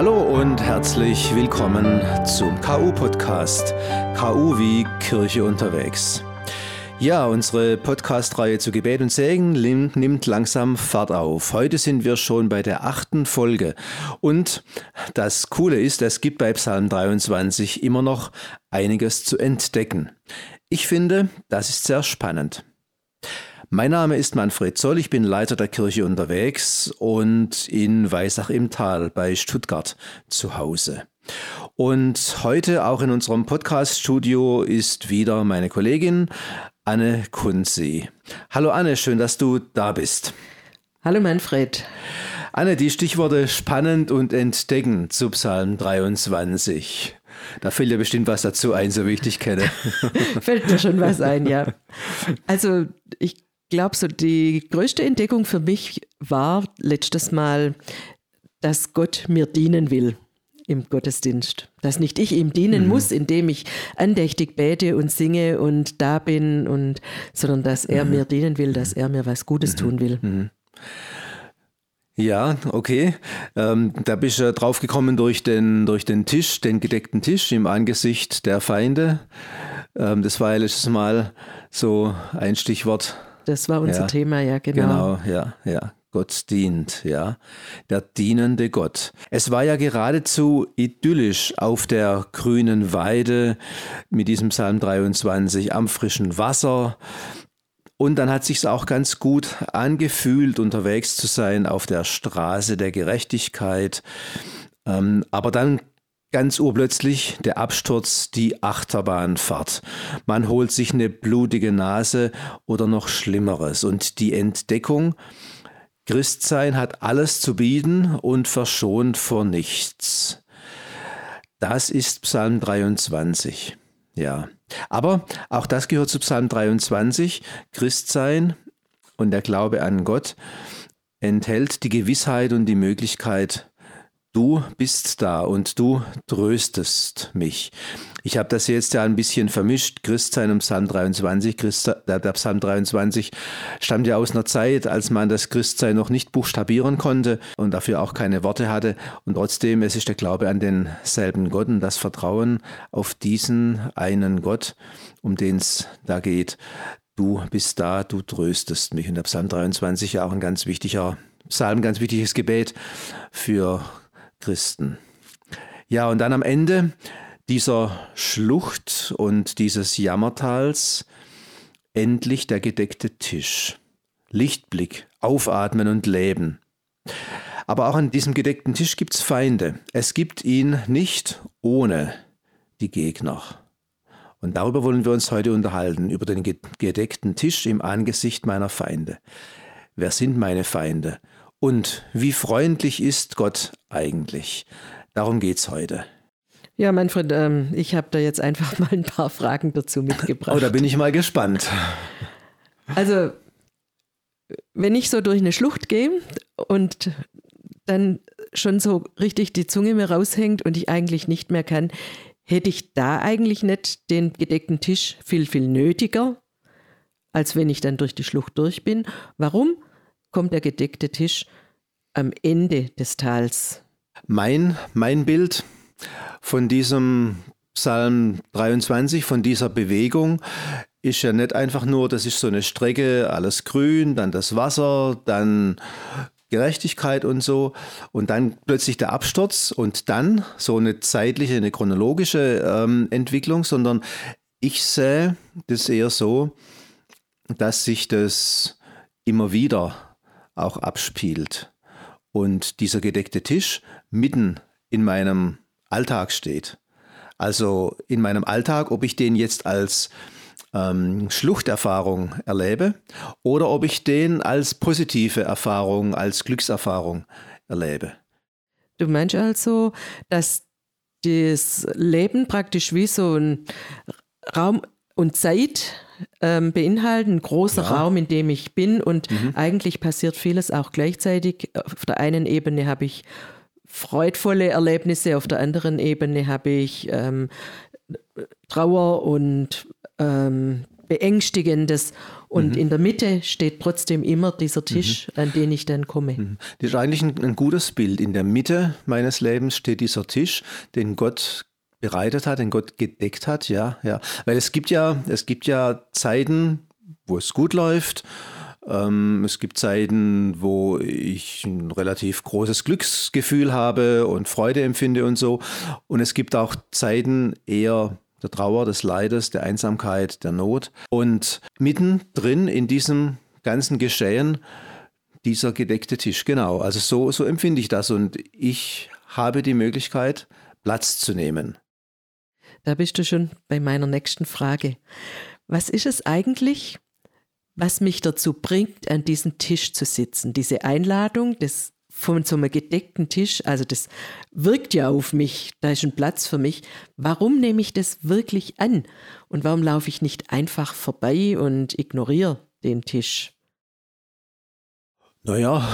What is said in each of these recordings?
Hallo und herzlich willkommen zum KU-Podcast. KU wie Kirche unterwegs. Ja, unsere Podcast-Reihe zu Gebet und Segen nimmt langsam Fahrt auf. Heute sind wir schon bei der achten Folge. Und das Coole ist, es gibt bei Psalm 23 immer noch einiges zu entdecken. Ich finde, das ist sehr spannend. Mein Name ist Manfred Zoll, ich bin Leiter der Kirche unterwegs und in Weisach im Tal bei Stuttgart zu Hause. Und heute auch in unserem Podcast-Studio ist wieder meine Kollegin Anne Kunzi. Hallo Anne, schön, dass du da bist. Hallo Manfred. Anne, die Stichworte spannend und entdecken zu Psalm 23. Da fällt dir bestimmt was dazu ein, so wie ich dich kenne. fällt mir schon was ein, ja. Also ich glaube, so die größte Entdeckung für mich war letztes Mal, dass Gott mir dienen will im Gottesdienst. Dass nicht ich ihm dienen mhm. muss, indem ich andächtig bete und singe und da bin, und, sondern dass er mhm. mir dienen will, dass er mir was Gutes mhm. tun will. Mhm. Ja, okay. Ähm, da bist du drauf gekommen durch den, durch den Tisch, den gedeckten Tisch im Angesicht der Feinde. Ähm, das war ja letztes Mal so ein Stichwort das war unser ja, Thema, ja, genau. Genau, ja, ja. Gott dient, ja. Der dienende Gott. Es war ja geradezu idyllisch auf der grünen Weide mit diesem Psalm 23 am frischen Wasser. Und dann hat sich's auch ganz gut angefühlt, unterwegs zu sein auf der Straße der Gerechtigkeit. Ähm, aber dann Ganz urplötzlich der Absturz, die Achterbahnfahrt. Man holt sich eine blutige Nase oder noch Schlimmeres. Und die Entdeckung, Christsein hat alles zu bieten und verschont vor nichts. Das ist Psalm 23. Ja. Aber auch das gehört zu Psalm 23. Christsein und der Glaube an Gott enthält die Gewissheit und die Möglichkeit, Du bist da und du tröstest mich. Ich habe das jetzt ja ein bisschen vermischt. Christsein und Psalm 23. Christ, der Psalm 23 stammt ja aus einer Zeit, als man das Christsein noch nicht buchstabieren konnte und dafür auch keine Worte hatte. Und trotzdem, es ist der Glaube an denselben Gott und das Vertrauen auf diesen einen Gott, um den es da geht. Du bist da, du tröstest mich. Und der Psalm 23 ja auch ein ganz wichtiger Psalm, ein ganz wichtiges Gebet für Christen. Ja, und dann am Ende dieser Schlucht und dieses Jammertals endlich der gedeckte Tisch. Lichtblick, Aufatmen und Leben. Aber auch an diesem gedeckten Tisch gibt es Feinde. Es gibt ihn nicht ohne die Gegner. Und darüber wollen wir uns heute unterhalten, über den gedeckten Tisch im Angesicht meiner Feinde. Wer sind meine Feinde? Und wie freundlich ist Gott eigentlich? Darum geht es heute. Ja, Manfred, ähm, ich habe da jetzt einfach mal ein paar Fragen dazu mitgebracht. Oh, da bin ich mal gespannt. Also, wenn ich so durch eine Schlucht gehe und dann schon so richtig die Zunge mir raushängt und ich eigentlich nicht mehr kann, hätte ich da eigentlich nicht den gedeckten Tisch viel, viel nötiger, als wenn ich dann durch die Schlucht durch bin. Warum? Kommt der gedeckte Tisch am Ende des Tals. Mein, mein Bild von diesem Psalm 23, von dieser Bewegung, ist ja nicht einfach nur, das ist so eine Strecke, alles grün, dann das Wasser, dann Gerechtigkeit und so und dann plötzlich der Absturz und dann so eine zeitliche, eine chronologische ähm, Entwicklung, sondern ich sehe das eher so, dass sich das immer wieder auch abspielt. Und dieser gedeckte Tisch mitten in meinem Alltag steht. Also in meinem Alltag, ob ich den jetzt als ähm, Schluchterfahrung erlebe oder ob ich den als positive Erfahrung, als Glückserfahrung erlebe. Du meinst also, dass das Leben praktisch wie so ein Raum und Zeit ähm, beinhalten, ein großer ja. Raum, in dem ich bin und mhm. eigentlich passiert vieles auch gleichzeitig. Auf der einen Ebene habe ich freudvolle Erlebnisse, auf der anderen Ebene habe ich ähm, Trauer und ähm, Beängstigendes. Und mhm. in der Mitte steht trotzdem immer dieser Tisch, mhm. an den ich dann komme. Mhm. Das ist eigentlich ein, ein gutes Bild. In der Mitte meines Lebens steht dieser Tisch, den Gott bereitet hat, den Gott gedeckt hat, ja, ja. Weil es gibt ja, es gibt ja Zeiten, wo es gut läuft. Ähm, es gibt Zeiten, wo ich ein relativ großes Glücksgefühl habe und Freude empfinde und so. Und es gibt auch Zeiten eher der Trauer, des Leides, der Einsamkeit, der Not. Und mittendrin in diesem ganzen Geschehen dieser gedeckte Tisch. Genau, also so, so empfinde ich das. Und ich habe die Möglichkeit, Platz zu nehmen. Da bist du schon bei meiner nächsten Frage. Was ist es eigentlich, was mich dazu bringt, an diesem Tisch zu sitzen? Diese Einladung des von so einem gedeckten Tisch, also das wirkt ja auf mich, da ist ein Platz für mich. Warum nehme ich das wirklich an? Und warum laufe ich nicht einfach vorbei und ignoriere den Tisch? Naja,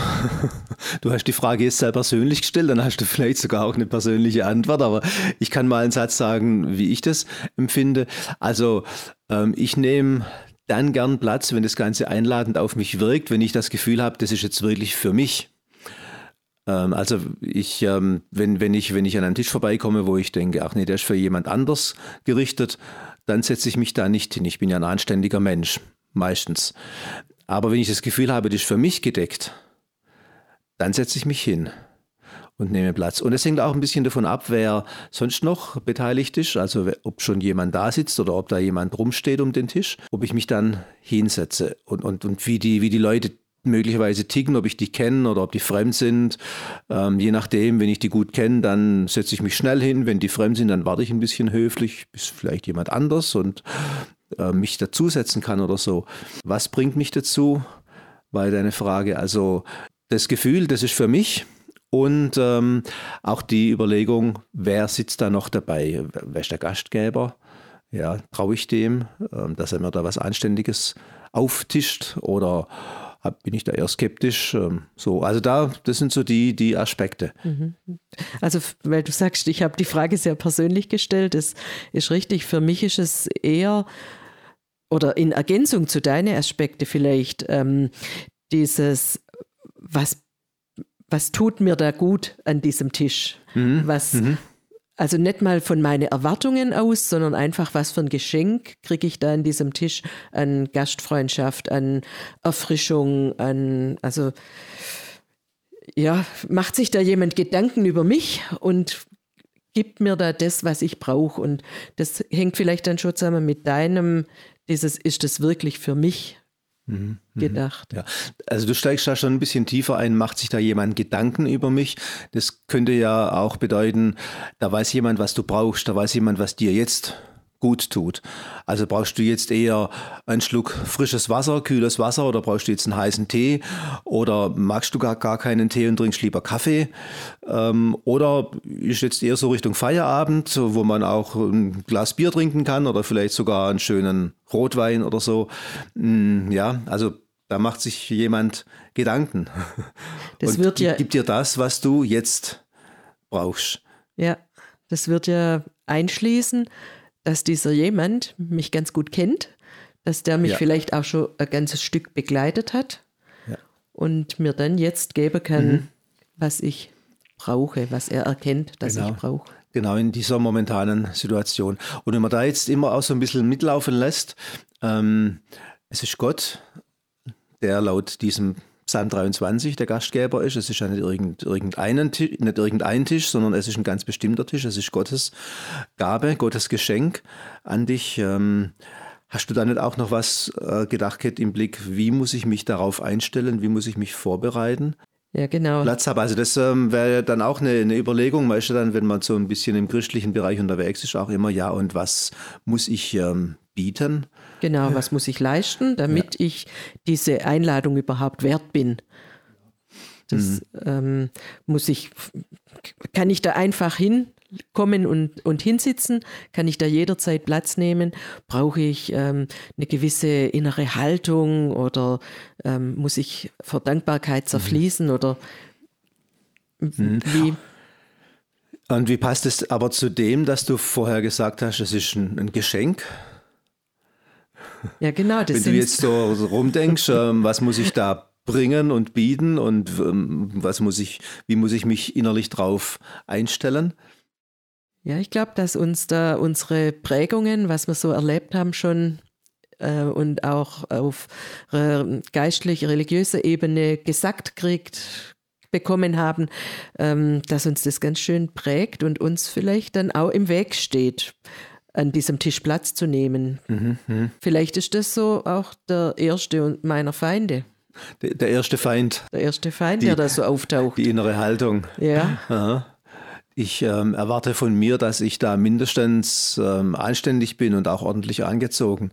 du hast die Frage jetzt sehr persönlich gestellt, dann hast du vielleicht sogar auch eine persönliche Antwort, aber ich kann mal einen Satz sagen, wie ich das empfinde. Also ähm, ich nehme dann gern Platz, wenn das Ganze einladend auf mich wirkt, wenn ich das Gefühl habe, das ist jetzt wirklich für mich. Ähm, also ich, ähm, wenn, wenn, ich, wenn ich an einem Tisch vorbeikomme, wo ich denke, ach nee, der ist für jemand anders gerichtet, dann setze ich mich da nicht hin. Ich bin ja ein anständiger Mensch, meistens. Aber wenn ich das Gefühl habe, das ist für mich gedeckt, dann setze ich mich hin und nehme Platz. Und es hängt auch ein bisschen davon ab, wer sonst noch beteiligt ist, also ob schon jemand da sitzt oder ob da jemand rumsteht um den Tisch, ob ich mich dann hinsetze und, und, und wie, die, wie die Leute möglicherweise ticken, ob ich die kenne oder ob die fremd sind. Ähm, je nachdem, wenn ich die gut kenne, dann setze ich mich schnell hin. Wenn die fremd sind, dann warte ich ein bisschen höflich, bis vielleicht jemand anders und äh, mich dazusetzen kann oder so. Was bringt mich dazu? Weil deine Frage, also das Gefühl, das ist für mich. Und ähm, auch die Überlegung, wer sitzt da noch dabei? Wer ist der Gastgeber? Ja, traue ich dem, ähm, dass er mir da was Anständiges auftischt oder bin ich da eher skeptisch. Ähm, so, also da, das sind so die, die Aspekte. Mhm. Also, weil du sagst, ich habe die Frage sehr persönlich gestellt, das ist richtig. Für mich ist es eher oder in Ergänzung zu deinen Aspekten vielleicht ähm, dieses, was, was tut mir da gut an diesem Tisch? Mhm. Was, mhm. Also nicht mal von meinen Erwartungen aus, sondern einfach, was für ein Geschenk kriege ich da an diesem Tisch an Gastfreundschaft, an Erfrischung, an, also ja, macht sich da jemand Gedanken über mich und gibt mir da das, was ich brauche. Und das hängt vielleicht dann schon zusammen mit deinem, dieses, ist das wirklich für mich? Mhm, mhm. gedacht. Ja. Also du steigst da schon ein bisschen tiefer ein, macht sich da jemand Gedanken über mich? Das könnte ja auch bedeuten, da weiß jemand, was du brauchst, da weiß jemand, was dir jetzt gut tut. Also brauchst du jetzt eher einen Schluck frisches Wasser, kühles Wasser oder brauchst du jetzt einen heißen Tee oder magst du gar, gar keinen Tee und trinkst lieber Kaffee ähm, oder ist jetzt eher so Richtung Feierabend, wo man auch ein Glas Bier trinken kann oder vielleicht sogar einen schönen Rotwein oder so. Mm, ja, also da macht sich jemand Gedanken das und wird ja, gibt dir das, was du jetzt brauchst. Ja, das wird ja einschließen, dass dieser jemand mich ganz gut kennt, dass der mich ja. vielleicht auch schon ein ganzes Stück begleitet hat ja. und mir dann jetzt geben kann, mhm. was ich brauche, was er erkennt, dass genau. ich brauche. Genau, in dieser momentanen Situation. Und wenn man da jetzt immer auch so ein bisschen mitlaufen lässt, ähm, es ist Gott, der laut diesem Psalm 23 der Gastgeber ist. Es ist ja nicht, irgendein, Tisch, nicht irgendein Tisch, sondern es ist ein ganz bestimmter Tisch. Es ist Gottes Gabe, Gottes Geschenk an dich. Ähm, hast du da nicht auch noch was äh, gedacht im Blick, wie muss ich mich darauf einstellen, wie muss ich mich vorbereiten? Ja, genau. Platz habe. Also das ähm, wäre dann auch eine, eine Überlegung, weißt du dann, wenn man so ein bisschen im christlichen Bereich unterwegs ist, auch immer, ja, und was muss ich ähm, bieten? Genau, was muss ich leisten, damit ja. ich diese Einladung überhaupt wert bin? Das mhm. ähm, muss ich, kann ich da einfach hinkommen und, und hinsitzen? Kann ich da jederzeit Platz nehmen? Brauche ich ähm, eine gewisse innere Haltung oder ähm, muss ich vor Dankbarkeit mhm. zerfließen mhm. oder mhm. wie? Und wie passt es aber zu dem, dass du vorher gesagt hast, es ist ein, ein Geschenk? Ja, genau. Wenn du jetzt so rumdenkst, ähm, was muss ich da bringen und bieten und ähm, was muss ich, wie muss ich mich innerlich drauf einstellen? Ja, ich glaube, dass uns da unsere Prägungen, was wir so erlebt haben, schon äh, und auch auf äh, geistlich-religiöser Ebene gesagt kriegt, bekommen haben, ähm, dass uns das ganz schön prägt und uns vielleicht dann auch im Weg steht, an diesem Tisch Platz zu nehmen. Mhm, mh. Vielleicht ist das so auch der erste meiner Feinde. Der, der erste Feind. Der erste Feind, die, der da so auftaucht. Die innere Haltung. Ja. Aha. Ich ähm, erwarte von mir, dass ich da mindestens ähm, anständig bin und auch ordentlich angezogen.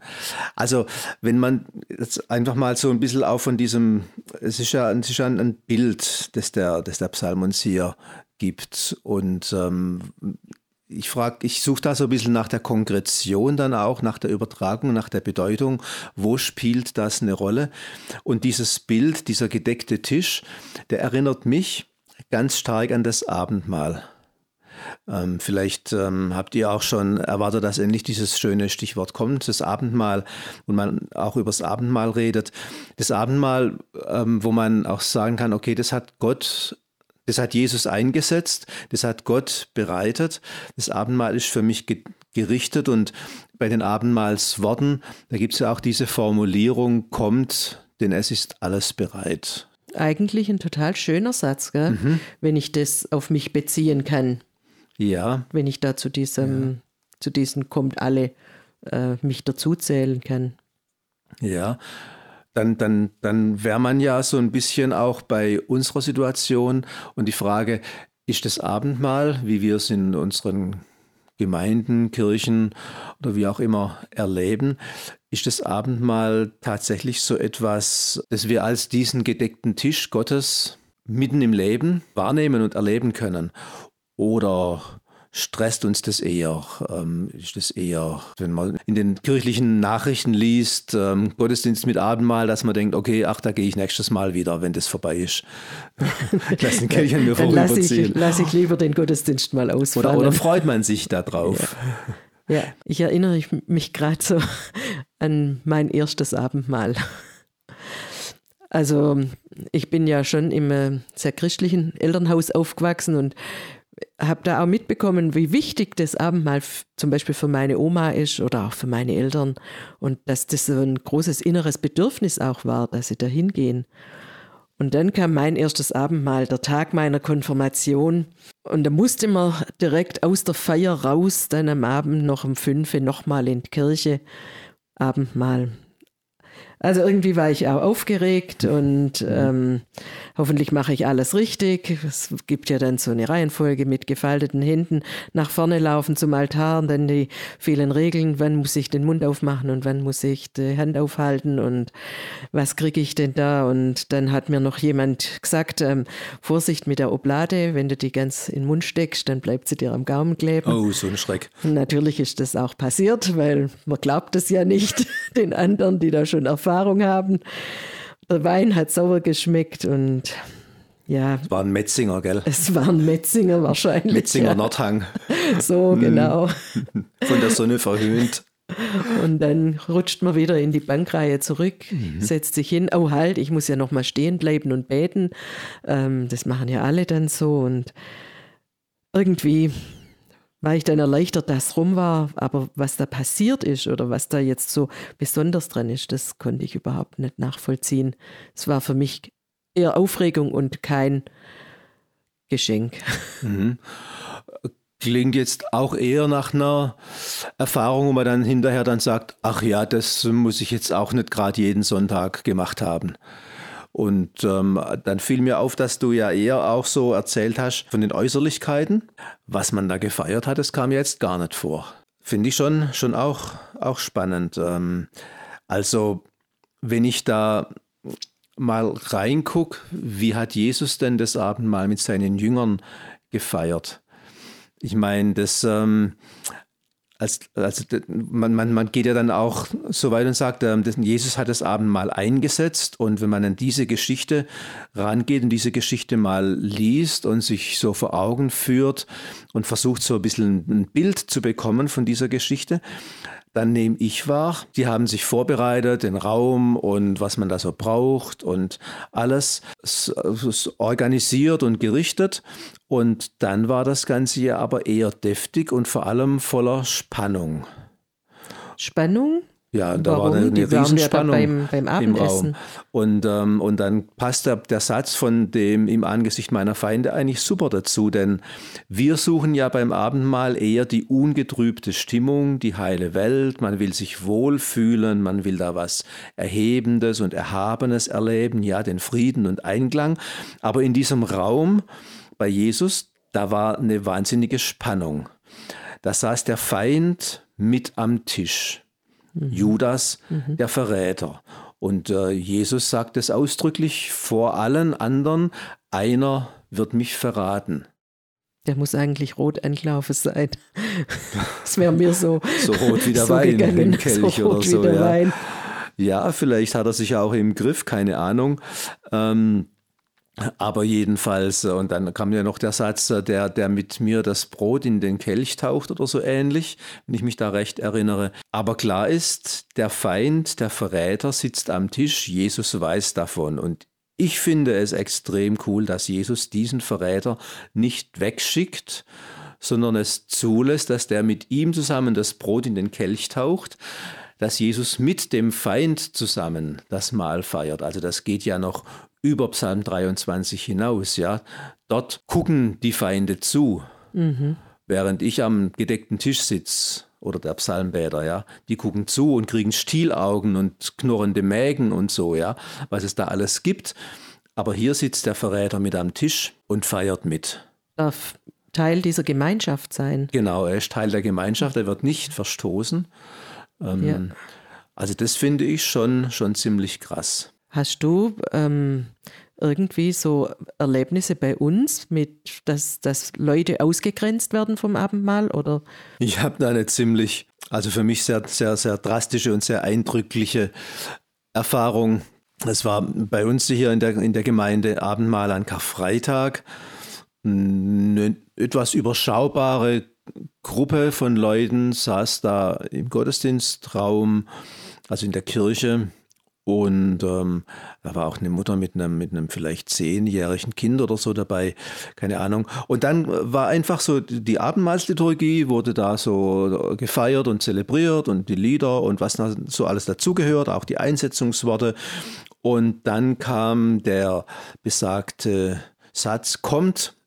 Also wenn man jetzt einfach mal so ein bisschen auch von diesem, es ist ja, es ist ja ein Bild, das der, das der Psalm uns hier gibt. Und ähm, ich frage, ich suche da so ein bisschen nach der Konkretion dann auch, nach der Übertragung, nach der Bedeutung. Wo spielt das eine Rolle? Und dieses Bild, dieser gedeckte Tisch, der erinnert mich ganz stark an das Abendmahl. Ähm, vielleicht ähm, habt ihr auch schon erwartet, dass endlich dieses schöne Stichwort kommt, das Abendmahl, und man auch über das Abendmahl redet. Das Abendmahl, ähm, wo man auch sagen kann, okay, das hat Gott das hat Jesus eingesetzt, das hat Gott bereitet. Das Abendmahl ist für mich ge gerichtet und bei den Abendmahlsworten, da gibt es ja auch diese Formulierung, kommt, denn es ist alles bereit. Eigentlich ein total schöner Satz, mhm. wenn ich das auf mich beziehen kann. Ja. Wenn ich da zu diesem, ja. zu diesen kommt alle äh, mich dazuzählen kann. Ja, dann, dann, dann wäre man ja so ein bisschen auch bei unserer Situation und die Frage, ist das Abendmahl, wie wir es in unseren Gemeinden, Kirchen oder wie auch immer erleben, ist das Abendmahl tatsächlich so etwas, das wir als diesen gedeckten Tisch Gottes mitten im Leben wahrnehmen und erleben können? Oder stresst uns das eher? Ähm, ist das eher, wenn man in den kirchlichen Nachrichten liest, ähm, Gottesdienst mit Abendmahl, dass man denkt, okay, ach, da gehe ich nächstes Mal wieder, wenn das vorbei ist. lass den Kirche mir lasse ich, lass ich lieber den Gottesdienst mal ausfallen. Oder, oder freut man sich darauf? Ja. ja, ich erinnere mich gerade so an mein erstes Abendmahl. Also ich bin ja schon im äh, sehr christlichen Elternhaus aufgewachsen und habe da auch mitbekommen, wie wichtig das Abendmahl zum Beispiel für meine Oma ist oder auch für meine Eltern und dass das so ein großes inneres Bedürfnis auch war, dass sie da hingehen. Und dann kam mein erstes Abendmahl, der Tag meiner Konfirmation. Und da musste man direkt aus der Feier raus, dann am Abend noch um fünf nochmal in die Kirche. Abendmahl. Also irgendwie war ich auch aufgeregt und mhm. ähm, hoffentlich mache ich alles richtig. Es gibt ja dann so eine Reihenfolge mit gefalteten Händen nach vorne laufen zum Altar und dann die vielen Regeln, wann muss ich den Mund aufmachen und wann muss ich die Hand aufhalten und was kriege ich denn da? Und dann hat mir noch jemand gesagt, ähm, Vorsicht mit der Oblade, wenn du die ganz in den Mund steckst, dann bleibt sie dir am Gaumen kleben. Oh, so ein Schreck. Natürlich ist das auch passiert, weil man glaubt es ja nicht den anderen, die da schon Erfahrung haben. Der Wein hat sauer geschmeckt und ja. Es war ein Metzinger, gell? Es war ein Metzinger wahrscheinlich. Metzinger ja. Nordhang. So, genau. Von der Sonne verhöhnt. Und dann rutscht man wieder in die Bankreihe zurück, mhm. setzt sich hin. Oh, halt, ich muss ja noch mal stehen bleiben und beten. Ähm, das machen ja alle dann so. Und irgendwie war ich dann erleichtert, dass rum war. Aber was da passiert ist oder was da jetzt so besonders dran ist, das konnte ich überhaupt nicht nachvollziehen. Es war für mich eher Aufregung und kein Geschenk. Mhm. Klingt jetzt auch eher nach einer Erfahrung, wo man dann hinterher dann sagt, ach ja, das muss ich jetzt auch nicht gerade jeden Sonntag gemacht haben. Und ähm, dann fiel mir auf, dass du ja eher auch so erzählt hast von den Äußerlichkeiten. Was man da gefeiert hat, das kam jetzt gar nicht vor. Finde ich schon, schon auch, auch spannend. Ähm, also, wenn ich da mal reingucke, wie hat Jesus denn das Abendmahl mit seinen Jüngern gefeiert? Ich meine, das ähm, als, also man, man, man geht ja dann auch so weit und sagt, ähm, Jesus hat das Abendmahl eingesetzt und wenn man an diese Geschichte rangeht und diese Geschichte mal liest und sich so vor Augen führt und versucht so ein bisschen ein Bild zu bekommen von dieser Geschichte, dann nehme ich wahr, die haben sich vorbereitet, den Raum und was man da so braucht und alles organisiert und gerichtet. Und dann war das Ganze ja aber eher deftig und vor allem voller Spannung. Spannung? Ja, da Warum? war eine, eine Riesenspannung beim, beim im Raum. Und, ähm, und dann passt der, der Satz von dem im Angesicht meiner Feinde eigentlich super dazu, denn wir suchen ja beim Abendmahl eher die ungetrübte Stimmung, die heile Welt, man will sich wohlfühlen, man will da was Erhebendes und Erhabenes erleben, ja, den Frieden und Einklang. Aber in diesem Raum bei Jesus, da war eine wahnsinnige Spannung. Da saß der Feind mit am Tisch. Mhm. Judas, mhm. der Verräter. Und äh, Jesus sagt es ausdrücklich vor allen anderen, einer wird mich verraten. Der muss eigentlich rot angelaufen sein. Das wäre mir so. so rot wie der so Wein gegangen. im Kelch so oder so. Ja. Wein. ja, vielleicht hat er sich auch im Griff, keine Ahnung. Ähm, aber jedenfalls, äh, und dann kam ja noch der Satz, äh, der, der mit mir das Brot in den Kelch taucht oder so ähnlich, wenn ich mich da recht erinnere. Aber klar ist, der Feind, der Verräter sitzt am Tisch, Jesus weiß davon. Und ich finde es extrem cool, dass Jesus diesen Verräter nicht wegschickt, sondern es zulässt, dass der mit ihm zusammen das Brot in den Kelch taucht dass Jesus mit dem Feind zusammen das Mahl feiert. Also das geht ja noch über Psalm 23 hinaus. Ja, dort gucken die Feinde zu, mhm. während ich am gedeckten Tisch sitze oder der Psalmbäder, ja, die gucken zu und kriegen Stielaugen und knurrende Mägen und so, ja, was es da alles gibt. Aber hier sitzt der Verräter mit am Tisch und feiert mit. Darf Teil dieser Gemeinschaft sein. Genau, er ist Teil der Gemeinschaft, er wird nicht verstoßen. Ähm, ja. Also das finde ich schon, schon ziemlich krass. Hast du ähm, irgendwie so Erlebnisse bei uns, mit, dass, dass Leute ausgegrenzt werden vom Abendmahl? Oder? Ich habe da eine ziemlich, also für mich sehr, sehr, sehr drastische und sehr eindrückliche Erfahrung. Es war bei uns hier in der, in der Gemeinde Abendmahl an Karfreitag. Eine etwas überschaubare Gruppe von Leuten saß da im Gottesdienstraum, also in der Kirche und ähm, da war auch eine Mutter mit einem, mit einem vielleicht zehnjährigen Kind oder so dabei, keine Ahnung. Und dann war einfach so, die Abendmahlsliturgie wurde da so gefeiert und zelebriert und die Lieder und was so alles dazugehört, auch die Einsetzungsworte. Und dann kam der besagte Satz, kommt,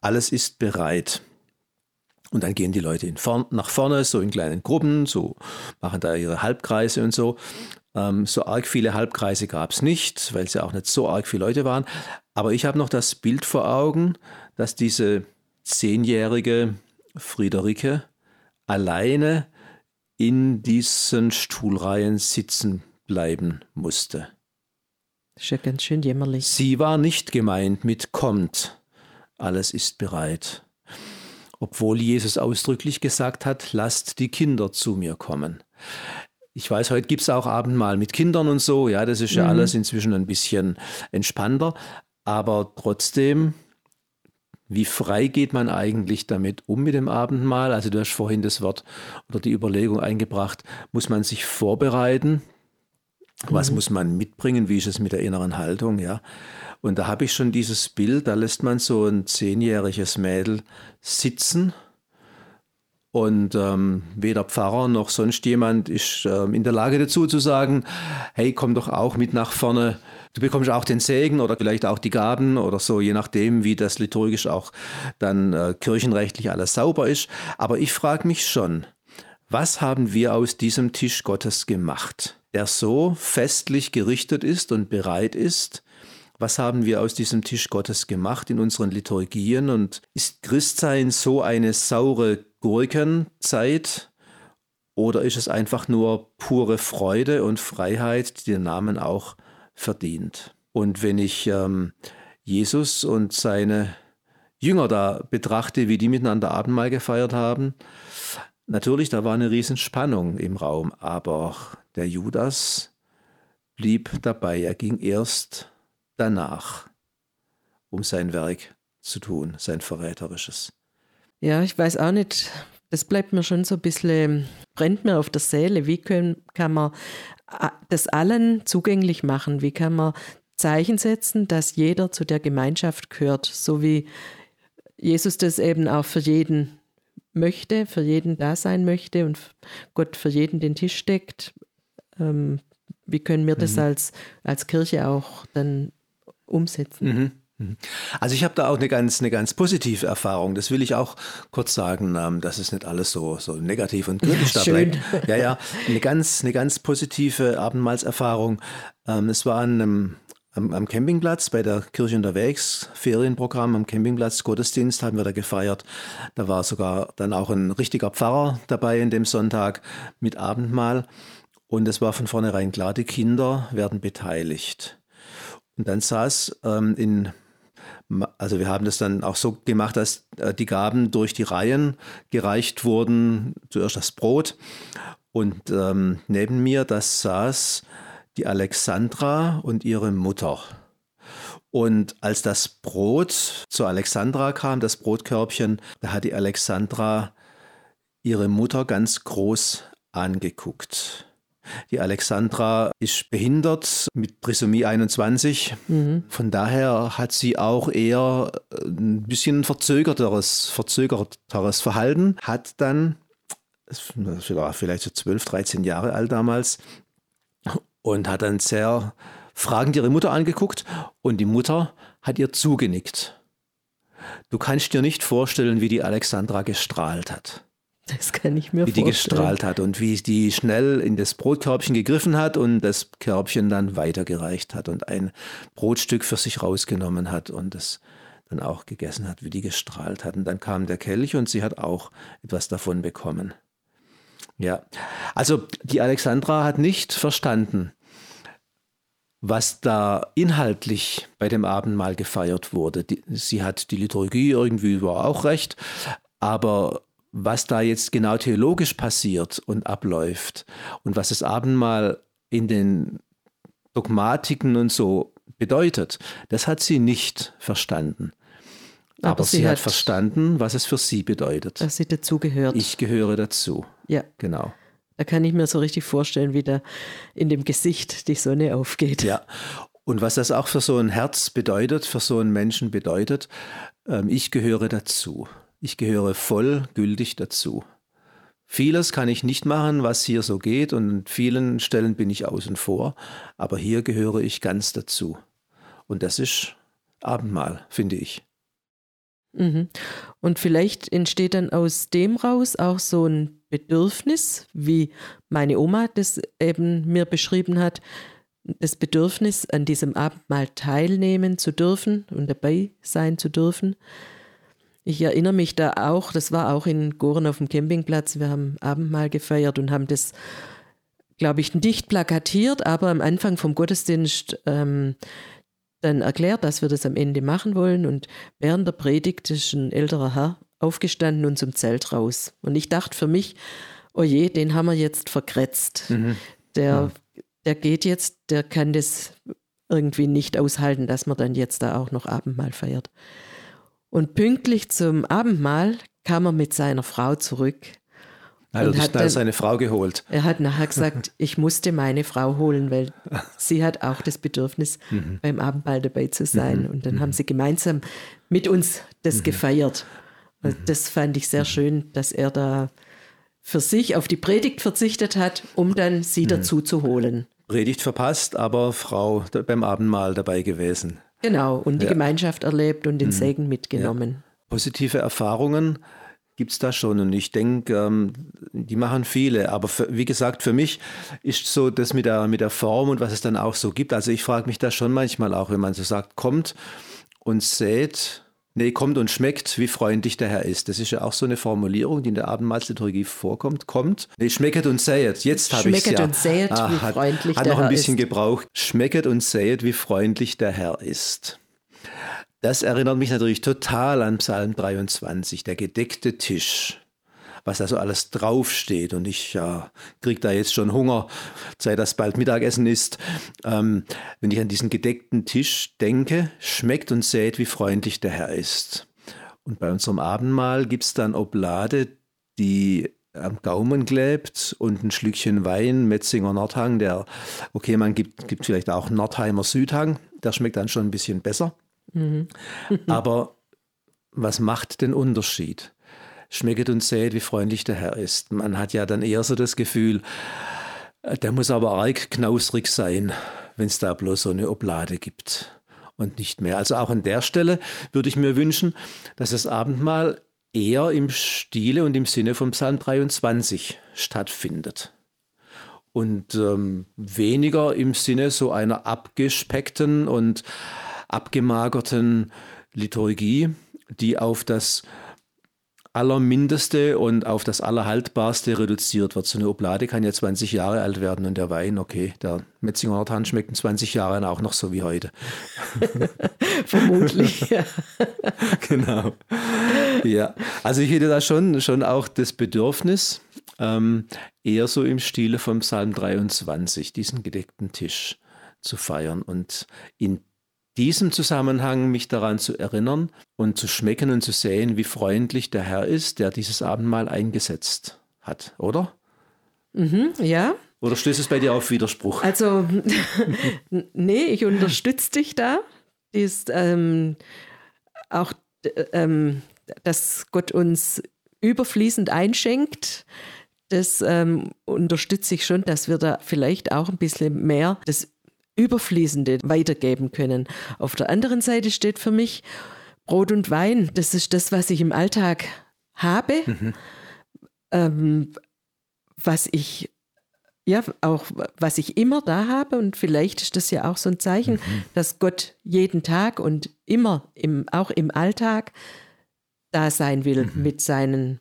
alles ist bereit. Und dann gehen die Leute vorn, nach vorne, so in kleinen Gruppen, so machen da ihre Halbkreise und so. Ähm, so arg viele Halbkreise gab es nicht, weil es ja auch nicht so arg viele Leute waren. Aber ich habe noch das Bild vor Augen, dass diese zehnjährige Friederike alleine in diesen Stuhlreihen sitzen bleiben musste. Das ist ja ganz schön jämmerlich. Sie war nicht gemeint mit kommt, alles ist bereit. Obwohl Jesus ausdrücklich gesagt hat, lasst die Kinder zu mir kommen. Ich weiß, heute gibt es auch Abendmahl mit Kindern und so. Ja, das ist ja mhm. alles inzwischen ein bisschen entspannter. Aber trotzdem, wie frei geht man eigentlich damit um mit dem Abendmahl? Also du hast vorhin das Wort oder die Überlegung eingebracht, muss man sich vorbereiten? Was mhm. muss man mitbringen? Wie ist es mit der inneren Haltung? Ja. Und da habe ich schon dieses Bild, da lässt man so ein zehnjähriges Mädel sitzen und ähm, weder Pfarrer noch sonst jemand ist ähm, in der Lage dazu zu sagen, hey, komm doch auch mit nach vorne. Du bekommst auch den Segen oder vielleicht auch die Gaben oder so, je nachdem, wie das liturgisch auch dann äh, kirchenrechtlich alles sauber ist. Aber ich frage mich schon, was haben wir aus diesem Tisch Gottes gemacht, der so festlich gerichtet ist und bereit ist, was haben wir aus diesem Tisch Gottes gemacht in unseren Liturgien und ist Christsein so eine saure Gurkenzeit oder ist es einfach nur pure Freude und Freiheit, die den Namen auch verdient? Und wenn ich ähm, Jesus und seine Jünger da betrachte, wie die miteinander Abendmahl gefeiert haben, natürlich, da war eine Riesenspannung im Raum, aber der Judas blieb dabei. Er ging erst danach, um sein Werk zu tun, sein verräterisches. Ja, ich weiß auch nicht, das bleibt mir schon so ein bisschen, brennt mir auf der Seele. Wie können, kann man äh, das allen zugänglich machen? Wie kann man Zeichen setzen, dass jeder zu der Gemeinschaft gehört, so wie Jesus das eben auch für jeden möchte, für jeden da sein möchte und Gott für jeden den Tisch deckt. Ähm, wie können wir das mhm. als, als Kirche auch dann umsetzen? Mhm. mhm. Also ich habe da auch eine ganz, eine ganz positive Erfahrung. Das will ich auch kurz sagen, ähm, dass es nicht alles so, so negativ und kritisch ja, da bleibt. Ja, ja, eine ganz, eine ganz positive Abendmahlserfahrung. Ähm, es war an einem am, am, Campingplatz bei der Kirche unterwegs, Ferienprogramm am Campingplatz, Gottesdienst haben wir da gefeiert. Da war sogar dann auch ein richtiger Pfarrer dabei in dem Sonntag mit Abendmahl. Und es war von vornherein klar, die Kinder werden beteiligt. Und dann saß ähm, in, also wir haben das dann auch so gemacht, dass äh, die Gaben durch die Reihen gereicht wurden. Zuerst das Brot. Und ähm, neben mir, das saß die Alexandra und ihre Mutter. Und als das Brot zu Alexandra kam, das Brotkörbchen, da hat die Alexandra ihre Mutter ganz groß angeguckt. Die Alexandra ist behindert mit Trisomie 21. Mhm. Von daher hat sie auch eher ein bisschen verzögerteres, verzögerteres Verhalten, hat dann, vielleicht so 12, 13 Jahre alt damals, und hat dann sehr fragend ihre Mutter angeguckt und die Mutter hat ihr zugenickt. Du kannst dir nicht vorstellen, wie die Alexandra gestrahlt hat. Das kann ich mir wie vorstellen. Wie die gestrahlt hat und wie die schnell in das Brotkörbchen gegriffen hat und das Körbchen dann weitergereicht hat und ein Brotstück für sich rausgenommen hat und es dann auch gegessen hat, wie die gestrahlt hat. Und dann kam der Kelch und sie hat auch etwas davon bekommen. Ja, also die Alexandra hat nicht verstanden, was da inhaltlich bei dem Abendmahl gefeiert wurde. Die, sie hat die Liturgie irgendwie war auch recht, aber was da jetzt genau theologisch passiert und abläuft und was das Abendmahl in den Dogmatiken und so bedeutet, das hat sie nicht verstanden. Aber, Aber sie, sie hat, verstanden, was es für sie bedeutet. Dass sie dazugehört. Ich gehöre dazu. Ja. Genau. Da kann ich mir so richtig vorstellen, wie da in dem Gesicht die Sonne aufgeht. Ja. Und was das auch für so ein Herz bedeutet, für so einen Menschen bedeutet, ähm, ich gehöre dazu. Ich gehöre vollgültig dazu. Vieles kann ich nicht machen, was hier so geht, und an vielen Stellen bin ich außen vor, aber hier gehöre ich ganz dazu. Und das ist Abendmahl, finde ich. Mhm. Und vielleicht entsteht dann aus dem raus auch so ein Bedürfnis, wie meine Oma das eben mir beschrieben hat, das Bedürfnis, an diesem Abendmahl teilnehmen zu dürfen und dabei sein zu dürfen. Ich erinnere mich da auch, das war auch in Goren auf dem Campingplatz, wir haben Abendmahl gefeiert und haben das, glaube ich, nicht plakatiert, aber am Anfang vom Gottesdienst ähm, dann erklärt, dass wir das am Ende machen wollen. Und während der Predigt ist ein älterer Herr aufgestanden und zum Zelt raus. Und ich dachte für mich, oh je, den haben wir jetzt verkretzt. Mhm. Der, der geht jetzt, der kann das irgendwie nicht aushalten, dass man dann jetzt da auch noch Abendmahl feiert. Und pünktlich zum Abendmahl kam er mit seiner Frau zurück also hat dann seine Frau geholt. Er hat nachher gesagt, ich musste meine Frau holen, weil sie hat auch das Bedürfnis, mhm. beim Abendmahl dabei zu sein. Mhm. Und dann mhm. haben sie gemeinsam mit uns das mhm. gefeiert. Und mhm. das fand ich sehr schön, dass er da für sich auf die Predigt verzichtet hat, um dann sie mhm. dazu zu holen. Predigt verpasst, aber Frau beim Abendmahl dabei gewesen. Genau, und die ja. Gemeinschaft erlebt und den Segen mitgenommen. Ja. Positive Erfahrungen gibt es da schon. Und ich denke, ähm, die machen viele. Aber für, wie gesagt, für mich ist so das mit der, mit der Form und was es dann auch so gibt. Also ich frage mich da schon manchmal auch, wenn man so sagt, kommt und sät. Nee, kommt und schmeckt, wie freundlich der Herr ist. Das ist ja auch so eine Formulierung, die in der Abendmahlsliturgie vorkommt. Kommt, nee, schmecket und säet. Jetzt habe ich es ja. Schmecket und säet, ah, wie freundlich hat, der Herr ist. Hat noch ein bisschen gebraucht. Schmecket und säet, wie freundlich der Herr ist. Das erinnert mich natürlich total an Psalm 23, der gedeckte Tisch, was da so alles draufsteht. Und ich ja, kriege da jetzt schon Hunger, seit das bald Mittagessen ist. Ähm, wenn ich an diesen gedeckten Tisch denke, schmeckt und sät, wie freundlich der Herr ist. Und bei unserem Abendmahl gibt es dann Oblade, die am Gaumen klebt und ein Schlückchen Wein, Metzinger Nordhang, der, okay, man gibt, gibt vielleicht auch Nordheimer Südhang, der schmeckt dann schon ein bisschen besser. Mhm. Aber was macht den Unterschied? Schmecket und seht, wie freundlich der Herr ist. Man hat ja dann eher so das Gefühl, äh, der muss aber arg knausrig sein, wenn es da bloß so eine Oblade gibt und nicht mehr. Also auch an der Stelle würde ich mir wünschen, dass das Abendmahl eher im Stile und im Sinne vom Psalm 23 stattfindet. Und ähm, weniger im Sinne so einer abgespeckten und abgemagerten Liturgie, die auf das Allermindeste und auf das Allerhaltbarste reduziert wird. So eine Oblade kann ja 20 Jahre alt werden und der Wein, okay, der Metzinger Nordhahn schmeckt in 20 Jahren auch noch so wie heute. Vermutlich, ja. genau. Ja, also ich hätte da schon, schon auch das Bedürfnis, ähm, eher so im Stile vom Psalm 23, diesen gedeckten Tisch zu feiern und in diesem Zusammenhang mich daran zu erinnern und zu schmecken und zu sehen, wie freundlich der Herr ist, der dieses Abendmahl eingesetzt hat, oder? Mhm, ja. Oder stößt es bei dir auf Widerspruch? Also, nee, ich unterstütze dich da. Dies, ähm, auch, ähm, dass Gott uns überfließend einschenkt, das ähm, unterstütze ich schon, dass wir da vielleicht auch ein bisschen mehr das Überfließende weitergeben können. Auf der anderen Seite steht für mich Brot und Wein. Das ist das, was ich im Alltag habe, mhm. ähm, was ich ja auch was ich immer da habe und vielleicht ist das ja auch so ein Zeichen, mhm. dass Gott jeden Tag und immer im, auch im Alltag da sein will mhm. mit seinen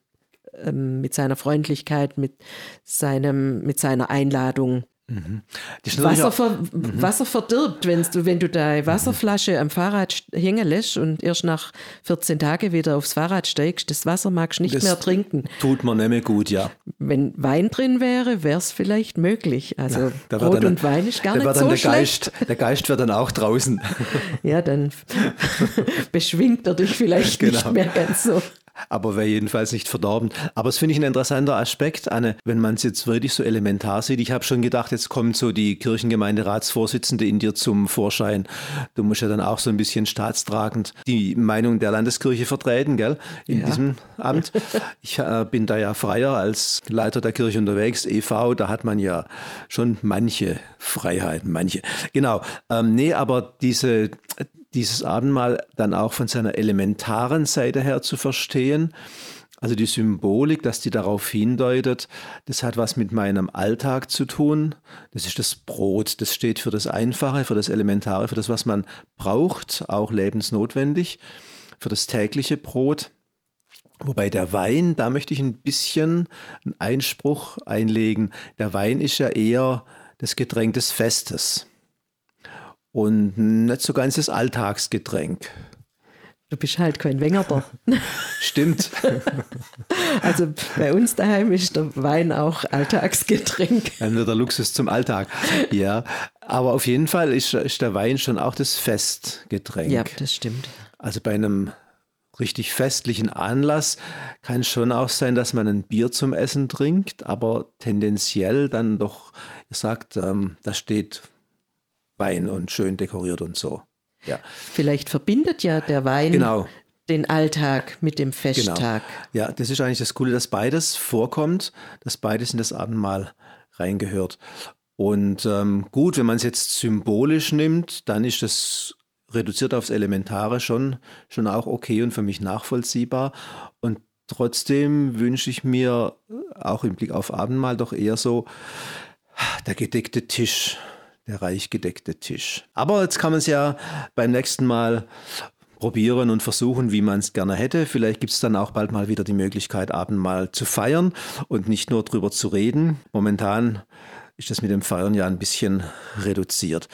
ähm, mit seiner Freundlichkeit, mit seinem mit seiner Einladung Mhm. Wasser, ver mhm. Wasser verdirbt, wenn's du, wenn du deine Wasserflasche mhm. am Fahrrad hängen lässt und erst nach 14 Tagen wieder aufs Fahrrad steigst. Das Wasser magst du nicht das mehr trinken. Tut man nicht mehr gut, ja. Wenn Wein drin wäre, wäre es vielleicht möglich. Also ja, Brot dann, und Wein ist gar nicht so der schlecht. Geist, der Geist wird dann auch draußen. ja, dann beschwingt er dich vielleicht genau. nicht mehr ganz so aber wäre jedenfalls nicht verdorben. Aber es finde ich ein interessanter Aspekt, Anne, wenn man es jetzt wirklich so elementar sieht. Ich habe schon gedacht, jetzt kommt so die Kirchengemeinderatsvorsitzende in dir zum Vorschein. Du musst ja dann auch so ein bisschen staatstragend die Meinung der Landeskirche vertreten, gell, in ja. diesem Amt. Ich äh, bin da ja freier als Leiter der Kirche unterwegs, e.V., da hat man ja schon manche Freiheiten, manche. Genau. Ähm, nee, aber diese dieses Abendmahl dann auch von seiner elementaren Seite her zu verstehen. Also die Symbolik, dass die darauf hindeutet, das hat was mit meinem Alltag zu tun. Das ist das Brot. Das steht für das Einfache, für das Elementare, für das, was man braucht, auch lebensnotwendig, für das tägliche Brot. Wobei der Wein, da möchte ich ein bisschen einen Einspruch einlegen. Der Wein ist ja eher das Getränk des Festes und nicht so ganz das Alltagsgetränk. Du bist halt kein Wengerter. Stimmt. Also bei uns daheim ist der Wein auch Alltagsgetränk. Dann wird der Luxus zum Alltag. Ja, aber auf jeden Fall ist, ist der Wein schon auch das Festgetränk. Ja, das stimmt. Also bei einem richtig festlichen Anlass kann es schon auch sein, dass man ein Bier zum Essen trinkt, aber tendenziell dann doch sagt, ähm, da steht Wein und schön dekoriert und so. Ja. Vielleicht verbindet ja der Wein genau. den Alltag mit dem Festtag. Genau. Ja, das ist eigentlich das Coole, dass beides vorkommt, dass beides in das Abendmahl reingehört. Und ähm, gut, wenn man es jetzt symbolisch nimmt, dann ist das reduziert aufs Elementare schon, schon auch okay und für mich nachvollziehbar. Und trotzdem wünsche ich mir auch im Blick auf Abendmahl doch eher so der gedeckte Tisch der reich gedeckte Tisch. Aber jetzt kann man es ja beim nächsten Mal probieren und versuchen, wie man es gerne hätte. Vielleicht gibt es dann auch bald mal wieder die Möglichkeit, Abendmahl zu feiern und nicht nur drüber zu reden. Momentan ist das mit dem Feiern ja ein bisschen reduziert.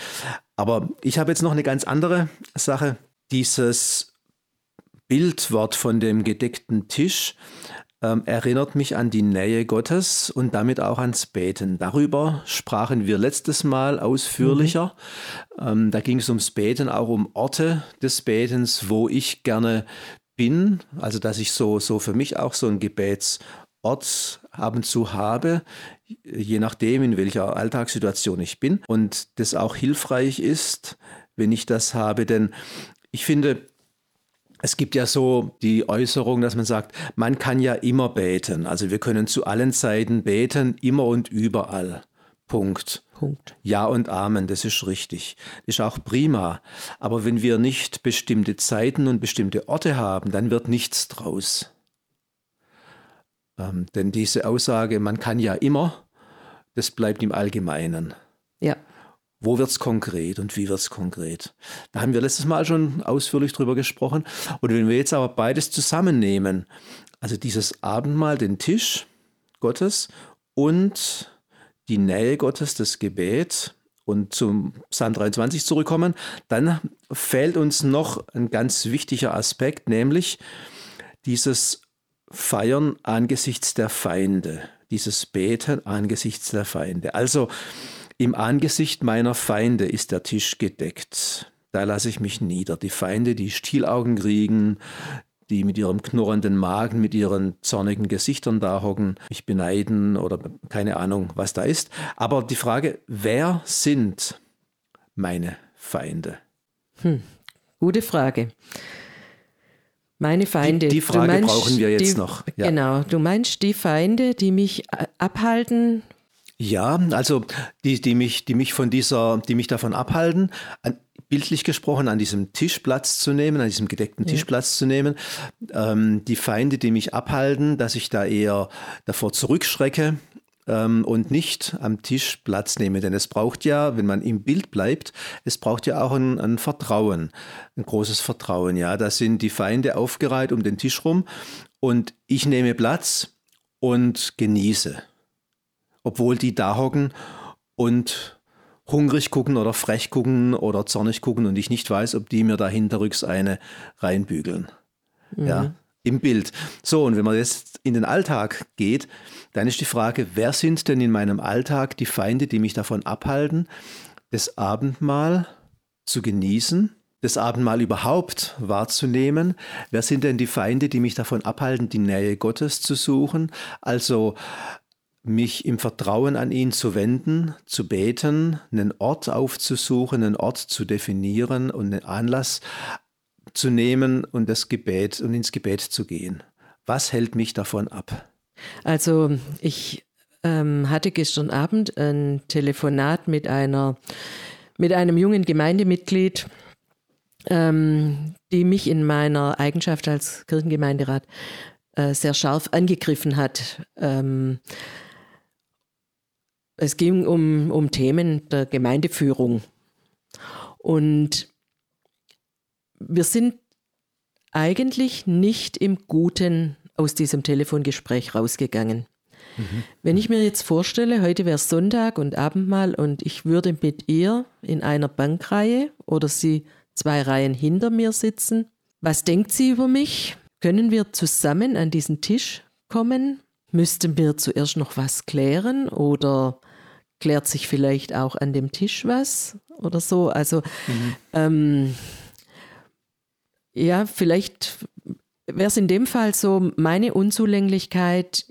Aber ich habe jetzt noch eine ganz andere Sache. Dieses Bildwort von dem gedeckten Tisch ähm, erinnert mich an die Nähe Gottes und damit auch ans Beten. Darüber sprachen wir letztes Mal ausführlicher. Mhm. Da ging es ums Beten, auch um Orte des Betens, wo ich gerne bin. Also dass ich so, so für mich auch so ein Gebetsort Ort ab und zu habe, je nachdem, in welcher Alltagssituation ich bin. Und das auch hilfreich ist, wenn ich das habe. Denn ich finde, es gibt ja so die Äußerung, dass man sagt, man kann ja immer beten. Also wir können zu allen Zeiten beten, immer und überall. Punkt. Punkt. Ja und Amen, das ist richtig. Das ist auch prima. Aber wenn wir nicht bestimmte Zeiten und bestimmte Orte haben, dann wird nichts draus. Ähm, denn diese Aussage, man kann ja immer, das bleibt im Allgemeinen. Ja. Wo wird es konkret und wie wird es konkret? Da haben wir letztes Mal schon ausführlich drüber gesprochen. Und wenn wir jetzt aber beides zusammennehmen, also dieses Abendmahl, den Tisch Gottes und die Nähe Gottes, das Gebet und zum Psalm 23 zurückkommen, dann fehlt uns noch ein ganz wichtiger Aspekt, nämlich dieses Feiern angesichts der Feinde, dieses Beten angesichts der Feinde. Also im Angesicht meiner Feinde ist der Tisch gedeckt. Da lasse ich mich nieder. Die Feinde, die Stielaugen kriegen, die mit ihrem knurrenden Magen, mit ihren zornigen Gesichtern da hocken, mich beneiden oder keine Ahnung, was da ist. Aber die Frage, wer sind meine Feinde? Hm, gute Frage. Meine Feinde. Die, die Frage meinst, brauchen wir jetzt die, noch. Ja. Genau, du meinst die Feinde, die mich abhalten ja, also die, die, mich, die mich von dieser, die mich davon abhalten, an, bildlich gesprochen, an diesem Tisch Platz zu nehmen, an diesem gedeckten Tisch Platz zu nehmen. Ähm, die Feinde, die mich abhalten, dass ich da eher davor zurückschrecke ähm, und nicht am Tisch Platz nehme. Denn es braucht ja, wenn man im Bild bleibt, es braucht ja auch ein, ein Vertrauen, ein großes Vertrauen. Ja, da sind die Feinde aufgereiht um den Tisch rum und ich nehme Platz und genieße obwohl die da hocken und hungrig gucken oder frech gucken oder zornig gucken und ich nicht weiß, ob die mir da hinterrücks eine reinbügeln. Mhm. Ja, im Bild. So, und wenn man jetzt in den Alltag geht, dann ist die Frage, wer sind denn in meinem Alltag die Feinde, die mich davon abhalten, das Abendmahl zu genießen, das Abendmahl überhaupt wahrzunehmen? Wer sind denn die Feinde, die mich davon abhalten, die Nähe Gottes zu suchen? Also mich im Vertrauen an ihn zu wenden, zu beten, einen Ort aufzusuchen, einen Ort zu definieren und einen Anlass zu nehmen und das Gebet und ins Gebet zu gehen. Was hält mich davon ab? Also ich ähm, hatte gestern Abend ein Telefonat mit einer mit einem jungen Gemeindemitglied, ähm, die mich in meiner Eigenschaft als Kirchengemeinderat äh, sehr scharf angegriffen hat. Ähm, es ging um, um Themen der Gemeindeführung. Und wir sind eigentlich nicht im Guten aus diesem Telefongespräch rausgegangen. Mhm. Wenn ich mir jetzt vorstelle, heute wäre Sonntag und Abendmahl und ich würde mit ihr in einer Bankreihe oder sie zwei Reihen hinter mir sitzen, was denkt sie über mich? Können wir zusammen an diesen Tisch kommen? Müssten wir zuerst noch was klären oder klärt sich vielleicht auch an dem Tisch was oder so. Also mhm. ähm, ja, vielleicht wäre es in dem Fall so meine Unzulänglichkeit,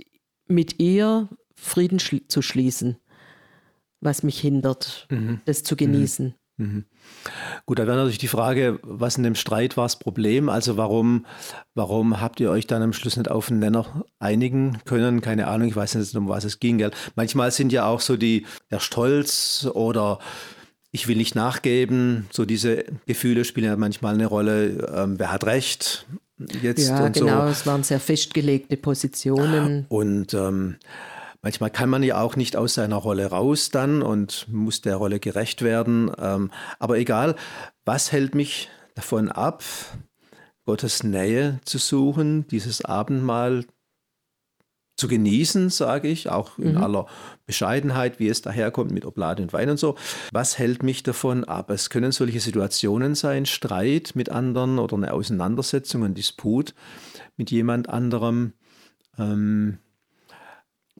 mit ihr Frieden schli zu schließen, was mich hindert, mhm. das zu genießen. Mhm. Gut, da wäre natürlich die Frage, was in dem Streit war das Problem? Also warum, warum habt ihr euch dann am Schluss nicht auf einen Nenner einigen können? Keine Ahnung, ich weiß nicht, um was es ging. Gell? Manchmal sind ja auch so die, der Stolz oder ich will nicht nachgeben, so diese Gefühle spielen ja manchmal eine Rolle. Ähm, wer hat recht? Jetzt ja, genau, so. es waren sehr festgelegte Positionen. Und ähm, Manchmal kann man ja auch nicht aus seiner Rolle raus dann und muss der Rolle gerecht werden. Ähm, aber egal, was hält mich davon ab, Gottes Nähe zu suchen, dieses Abendmahl zu genießen, sage ich, auch in mhm. aller Bescheidenheit, wie es daherkommt mit Oblade und Wein und so. Was hält mich davon ab? Es können solche Situationen sein, Streit mit anderen oder eine Auseinandersetzung, ein Disput mit jemand anderem. Ähm,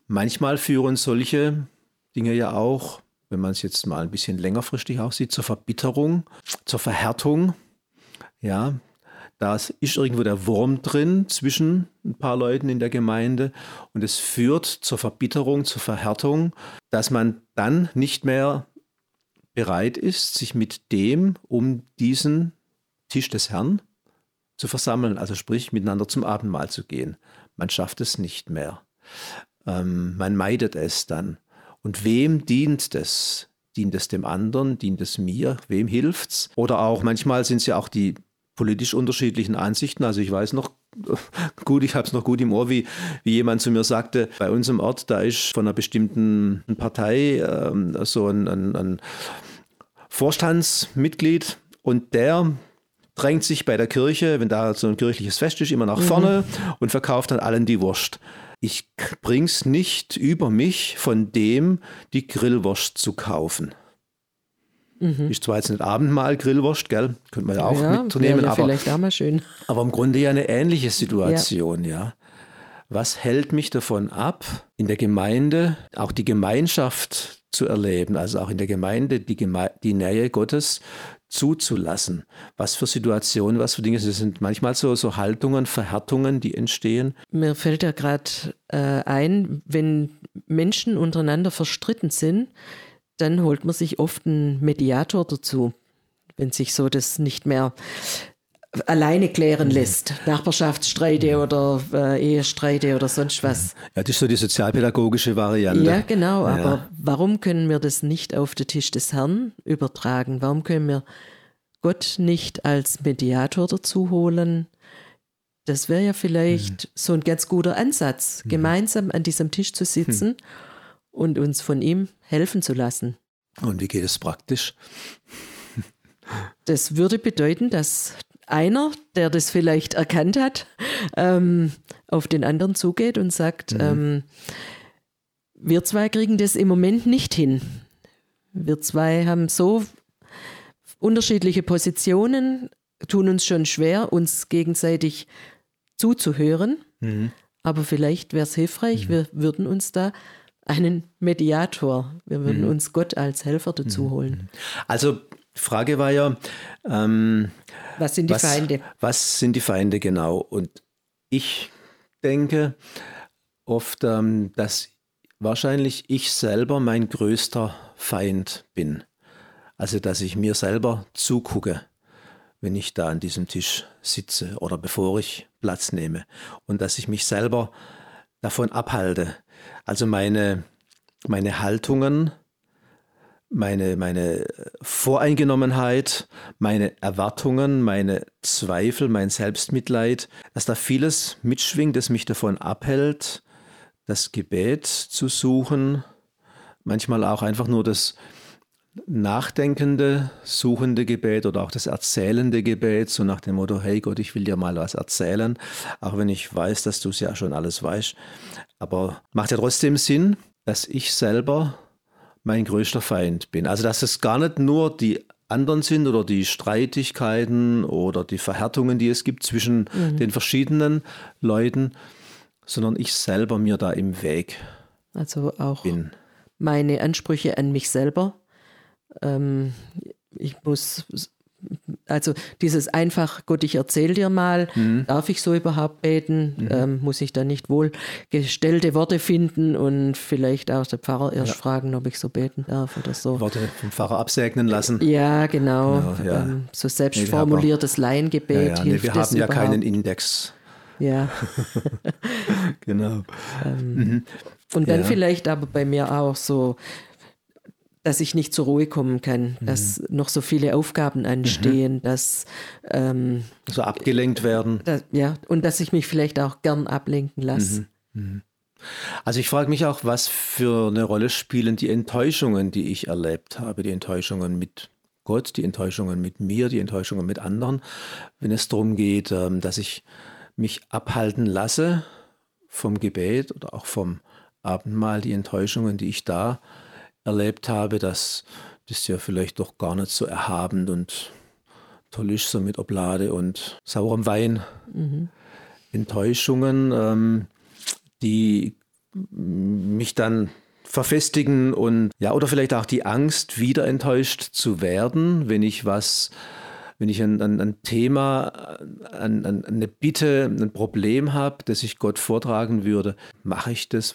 Manchmal führen solche Dinge ja auch, wenn man es jetzt mal ein bisschen längerfristig aussieht, zur Verbitterung, zur Verhärtung. Ja, da ist irgendwo der Wurm drin zwischen ein paar Leuten in der Gemeinde und es führt zur Verbitterung, zur Verhärtung, dass man dann nicht mehr bereit ist, sich mit dem um diesen Tisch des Herrn zu versammeln, also sprich miteinander zum Abendmahl zu gehen. Man schafft es nicht mehr. Ähm, man meidet es dann. Und wem dient es? Dient es dem anderen? Dient es mir? Wem hilft's? Oder auch manchmal sind es ja auch die politisch unterschiedlichen Ansichten. Also ich weiß noch gut, ich habe es noch gut im Ohr, wie, wie jemand zu mir sagte, bei uns im Ort, da ist von einer bestimmten Partei ähm, so ein, ein, ein Vorstandsmitglied und der drängt sich bei der Kirche, wenn da so ein kirchliches Fest ist, immer nach vorne mhm. und verkauft dann allen die Wurst ich bring's nicht über mich, von dem die Grillwurst zu kaufen. Mhm. Ist zwar jetzt nicht Abendmahl Grillwurst, gell? Könnte man ja auch ja, mitnehmen, ja aber, vielleicht auch mal schön. aber im Grunde ja eine ähnliche Situation, ja. ja. Was hält mich davon ab, in der Gemeinde auch die Gemeinschaft zu erleben, also auch in der Gemeinde die, Geme die Nähe Gottes zuzulassen. Was für Situationen, was für Dinge, das sind manchmal so, so Haltungen, Verhärtungen, die entstehen. Mir fällt ja gerade äh, ein, wenn Menschen untereinander verstritten sind, dann holt man sich oft einen Mediator dazu, wenn sich so das nicht mehr alleine klären mhm. lässt. Nachbarschaftsstreite mhm. oder äh, Ehestreite oder sonst was. Ja, das ist so die sozialpädagogische Variante. Ja, genau. Ja. Aber warum können wir das nicht auf den Tisch des Herrn übertragen? Warum können wir Gott nicht als Mediator dazu holen? Das wäre ja vielleicht mhm. so ein ganz guter Ansatz, mhm. gemeinsam an diesem Tisch zu sitzen mhm. und uns von ihm helfen zu lassen. Und wie geht es praktisch? Das würde bedeuten, dass einer, der das vielleicht erkannt hat, ähm, auf den anderen zugeht und sagt, mhm. ähm, wir zwei kriegen das im Moment nicht hin. Wir zwei haben so unterschiedliche Positionen, tun uns schon schwer, uns gegenseitig zuzuhören. Mhm. Aber vielleicht wäre es hilfreich, mhm. wir würden uns da einen Mediator, wir würden mhm. uns Gott als Helfer dazu mhm. holen. Also die Frage war ja, ähm, was sind die was, Feinde? Was sind die Feinde genau? Und ich denke oft, ähm, dass wahrscheinlich ich selber mein größter Feind bin. Also, dass ich mir selber zugucke, wenn ich da an diesem Tisch sitze oder bevor ich Platz nehme. Und dass ich mich selber davon abhalte. Also meine, meine Haltungen, meine, meine Voreingenommenheit, meine Erwartungen, meine Zweifel, mein Selbstmitleid, dass da vieles mitschwingt, das mich davon abhält, das Gebet zu suchen, manchmal auch einfach nur das nachdenkende, suchende Gebet oder auch das erzählende Gebet, so nach dem Motto, hey Gott, ich will dir mal was erzählen, auch wenn ich weiß, dass du es ja schon alles weißt. Aber macht ja trotzdem Sinn, dass ich selber mein größter Feind bin. Also dass es gar nicht nur die anderen sind oder die Streitigkeiten oder die Verhärtungen, die es gibt zwischen mhm. den verschiedenen Leuten, sondern ich selber mir da im Weg also auch bin. Meine Ansprüche an mich selber. Ähm, ich muss also dieses einfach, Gott, ich erzähle dir mal, mhm. darf ich so überhaupt beten? Mhm. Ähm, muss ich da nicht wohl gestellte Worte finden und vielleicht auch der Pfarrer erst ja. fragen, ob ich so beten darf oder so. Worte vom Pfarrer absegnen lassen. Ja, genau. genau ja. Ähm, so selbstformuliertes nee, Laiengebet ja, ja. Nee, wir haben ja überhaupt? keinen Index. Ja. genau. Ähm, mhm. Und dann vielleicht aber bei mir auch so dass ich nicht zur Ruhe kommen kann, mhm. dass noch so viele Aufgaben anstehen, mhm. dass ähm, so abgelenkt werden. Da, ja, und dass ich mich vielleicht auch gern ablenken lasse. Mhm. mhm. Also ich frage mich auch, was für eine Rolle spielen die Enttäuschungen, die ich erlebt habe, die Enttäuschungen mit Gott, die Enttäuschungen mit mir, die Enttäuschungen mit anderen, wenn es darum geht, ähm, dass ich mich abhalten lasse vom Gebet oder auch vom Abendmahl, die Enttäuschungen, die ich da erlebt habe, dass das ja vielleicht doch gar nicht so erhabend und toll ist, so mit Oblade und saurem Wein. Mhm. Enttäuschungen, ähm, die mich dann verfestigen und ja, oder vielleicht auch die Angst, wieder enttäuscht zu werden, wenn ich was wenn ich ein, ein, ein Thema, ein, eine Bitte, ein Problem habe, das ich Gott vortragen würde, mache ich das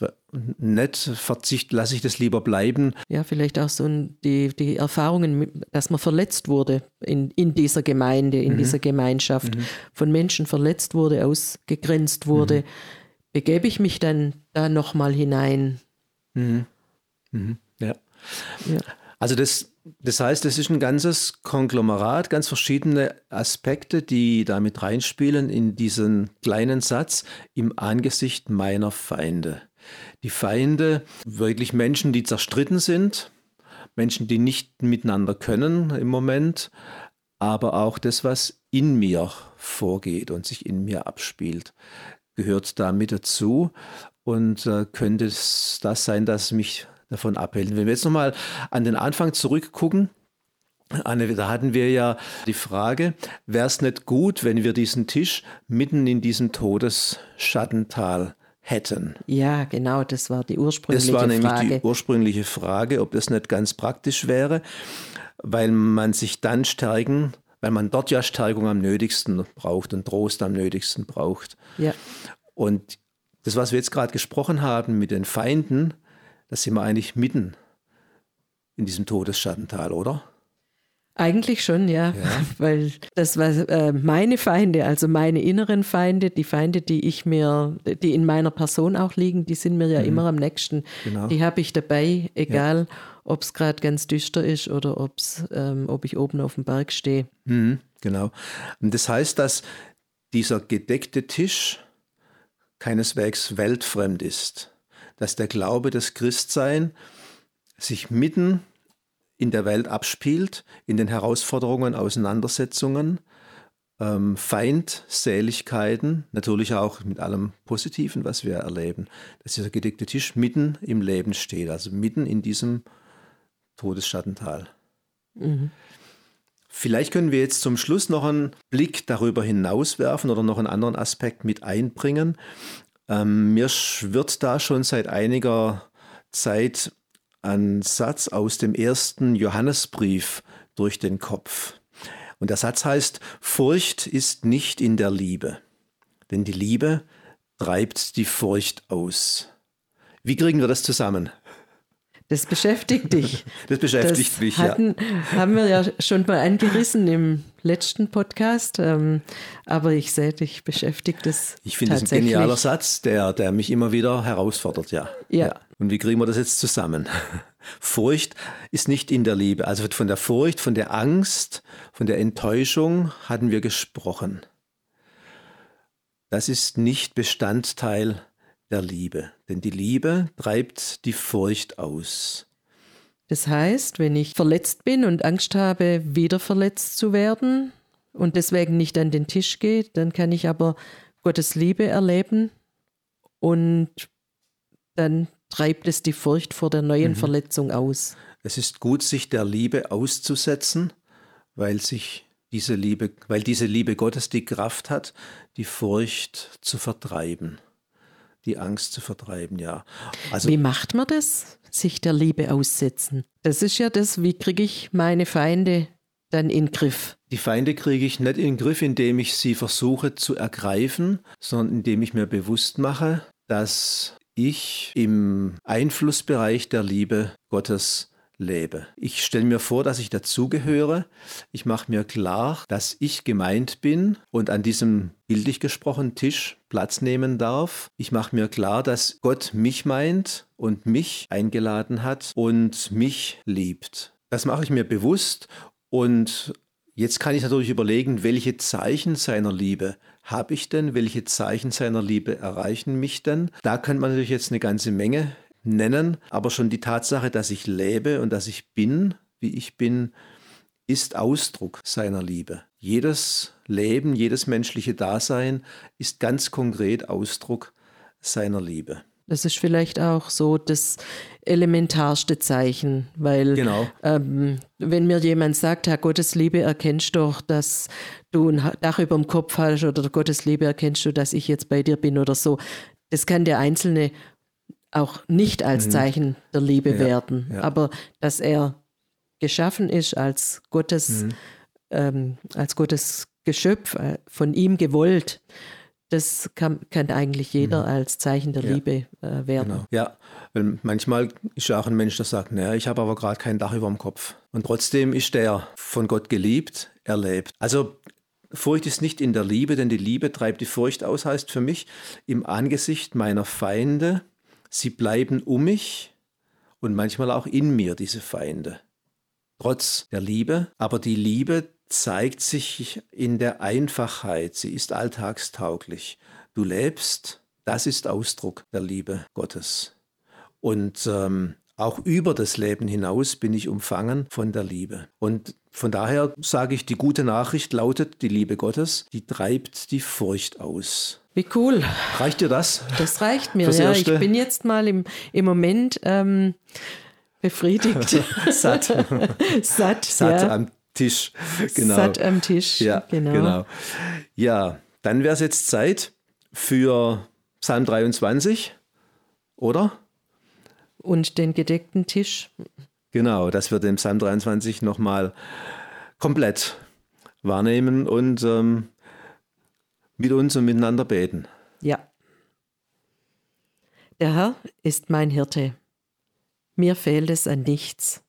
nicht, verzicht, lasse ich das lieber bleiben. Ja, vielleicht auch so die, die Erfahrungen, dass man verletzt wurde in, in dieser Gemeinde, in mhm. dieser Gemeinschaft, mhm. von Menschen verletzt wurde, ausgegrenzt wurde. Mhm. Begebe ich mich dann da nochmal hinein? Mhm. Mhm. Ja. ja. Also das, das heißt, es ist ein ganzes Konglomerat, ganz verschiedene Aspekte, die damit reinspielen in diesen kleinen Satz im Angesicht meiner Feinde. Die Feinde, wirklich Menschen, die zerstritten sind, Menschen, die nicht miteinander können im Moment, aber auch das, was in mir vorgeht und sich in mir abspielt, gehört da mit dazu und äh, könnte es das sein, dass mich davon abhält. Wenn wir jetzt nochmal an den Anfang zurückgucken, Anne, da hatten wir ja die Frage, wäre es nicht gut, wenn wir diesen Tisch mitten in diesem Todesschattental hätten? Ja, genau, das war die ursprüngliche Frage. Das war nämlich Frage. die ursprüngliche Frage, ob das nicht ganz praktisch wäre, weil man sich dann stärken, weil man dort ja Stärkung am nötigsten braucht und Trost am nötigsten braucht. Ja. Und das, was wir jetzt gerade gesprochen haben mit den Feinden, da sind wir eigentlich mitten in diesem Todesschattental, oder? Eigentlich schon, ja. ja. Weil das war äh, meine Feinde, also meine inneren Feinde, die Feinde, die ich mir, die in meiner Person auch liegen, die sind mir ja mhm. immer am nächsten. Genau. Die habe ich dabei, egal ja. ob es gerade ganz düster ist oder ob's, ähm, ob ich oben auf dem Berg stehe. Mhm, genau. Und das heißt, dass dieser gedeckte Tisch keineswegs weltfremd ist dass der Glaube, das Christsein sich mitten in der Welt abspielt, in den Herausforderungen, Auseinandersetzungen, ähm, Feindseligkeiten, natürlich auch mit allem Positiven, was wir erleben, dass dieser gedeckte Tisch mitten im Leben steht, also mitten in diesem Todesschattental. Mhm. Vielleicht können wir jetzt zum Schluss noch einen Blick darüber hinaus werfen oder noch einen anderen Aspekt mit einbringen. Ähm, mir schwirrt da schon seit einiger Zeit ein Satz aus dem ersten Johannesbrief durch den Kopf. Und der Satz heißt, Furcht ist nicht in der Liebe, denn die Liebe treibt die Furcht aus. Wie kriegen wir das zusammen? Das beschäftigt dich. Das beschäftigt das mich, hatten, ja. Haben wir ja schon mal angerissen im letzten Podcast, ähm, aber ich sehe, dich beschäftigt das. Ich finde das ein genialer Satz, der, der mich immer wieder herausfordert, ja. ja. ja. Und wie kriegen wir das jetzt zusammen? Furcht ist nicht in der Liebe. Also von der Furcht, von der Angst, von der Enttäuschung hatten wir gesprochen. Das ist nicht Bestandteil der Liebe, denn die Liebe treibt die Furcht aus. Das heißt, wenn ich verletzt bin und Angst habe, wieder verletzt zu werden und deswegen nicht an den Tisch gehe, dann kann ich aber Gottes Liebe erleben und dann treibt es die Furcht vor der neuen mhm. Verletzung aus. Es ist gut, sich der Liebe auszusetzen, weil sich diese Liebe, weil diese Liebe Gottes die Kraft hat, die Furcht zu vertreiben die Angst zu vertreiben, ja. Also, wie macht man das? Sich der Liebe aussetzen. Das ist ja das, wie kriege ich meine Feinde dann in den Griff? Die Feinde kriege ich nicht in den Griff, indem ich sie versuche zu ergreifen, sondern indem ich mir bewusst mache, dass ich im Einflussbereich der Liebe Gottes lebe. Ich stelle mir vor, dass ich dazugehöre. Ich mache mir klar, dass ich gemeint bin und an diesem bildlich gesprochen Tisch Platz nehmen darf. Ich mache mir klar, dass Gott mich meint und mich eingeladen hat und mich liebt. Das mache ich mir bewusst und jetzt kann ich natürlich überlegen, welche Zeichen seiner Liebe habe ich denn? Welche Zeichen seiner Liebe erreichen mich denn? Da könnte man natürlich jetzt eine ganze Menge nennen, aber schon die Tatsache, dass ich lebe und dass ich bin, wie ich bin, ist Ausdruck seiner Liebe. Jedes Leben, jedes menschliche Dasein ist ganz konkret Ausdruck seiner Liebe. Das ist vielleicht auch so das elementarste Zeichen, weil genau. ähm, wenn mir jemand sagt, Herr Gottes Liebe, erkennst doch, dass du ein Dach über dem Kopf hast oder Gottes Liebe erkennst du, dass ich jetzt bei dir bin oder so, das kann der Einzelne auch nicht als mhm. Zeichen der Liebe ja, werden, ja. aber dass er geschaffen ist als Gottes mhm. ähm, als Gottes Geschöpf, äh, von ihm gewollt, das kann, kann eigentlich jeder mhm. als Zeichen der ja. Liebe äh, werden. Genau. Ja, weil manchmal ist ja auch ein Mensch, der sagt, naja, ich habe aber gerade kein Dach über dem Kopf. Und trotzdem ist der von Gott geliebt, erlebt. Also Furcht ist nicht in der Liebe, denn die Liebe treibt die Furcht aus, heißt für mich, im Angesicht meiner Feinde, sie bleiben um mich und manchmal auch in mir, diese Feinde. Trotz der Liebe, aber die Liebe zeigt sich in der Einfachheit, sie ist alltagstauglich. Du lebst, das ist Ausdruck der Liebe Gottes. Und ähm, auch über das Leben hinaus bin ich umfangen von der Liebe. Und von daher sage ich, die gute Nachricht lautet, die Liebe Gottes, die treibt die Furcht aus. Wie cool. Reicht dir das? Das reicht mir, ja. Ich bin jetzt mal im, im Moment ähm, befriedigt. Satt. Satt, Satt ja. am Tisch. Genau. Satt am Tisch. Ja, genau. genau. Ja, dann wäre es jetzt Zeit für Psalm 23, oder? Und den gedeckten Tisch. Genau, dass wir den Psalm 23 nochmal komplett wahrnehmen und ähm, mit uns und miteinander beten. Ja. Der Herr ist mein Hirte. Mir fehlt es an nichts.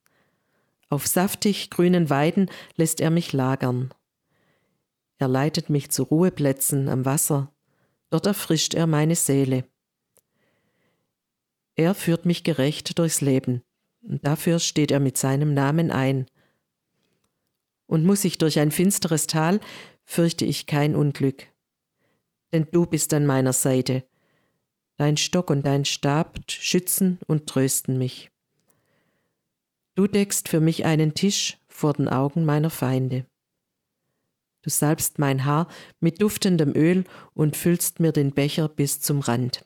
Auf saftig grünen Weiden lässt er mich lagern. Er leitet mich zu Ruheplätzen am Wasser, dort erfrischt er meine Seele. Er führt mich gerecht durchs Leben, und dafür steht er mit seinem Namen ein. Und muss ich durch ein finsteres Tal, fürchte ich kein Unglück. Denn du bist an meiner Seite. Dein Stock und dein Stab schützen und trösten mich. Du deckst für mich einen Tisch vor den Augen meiner Feinde. Du salbst mein Haar mit duftendem Öl und füllst mir den Becher bis zum Rand.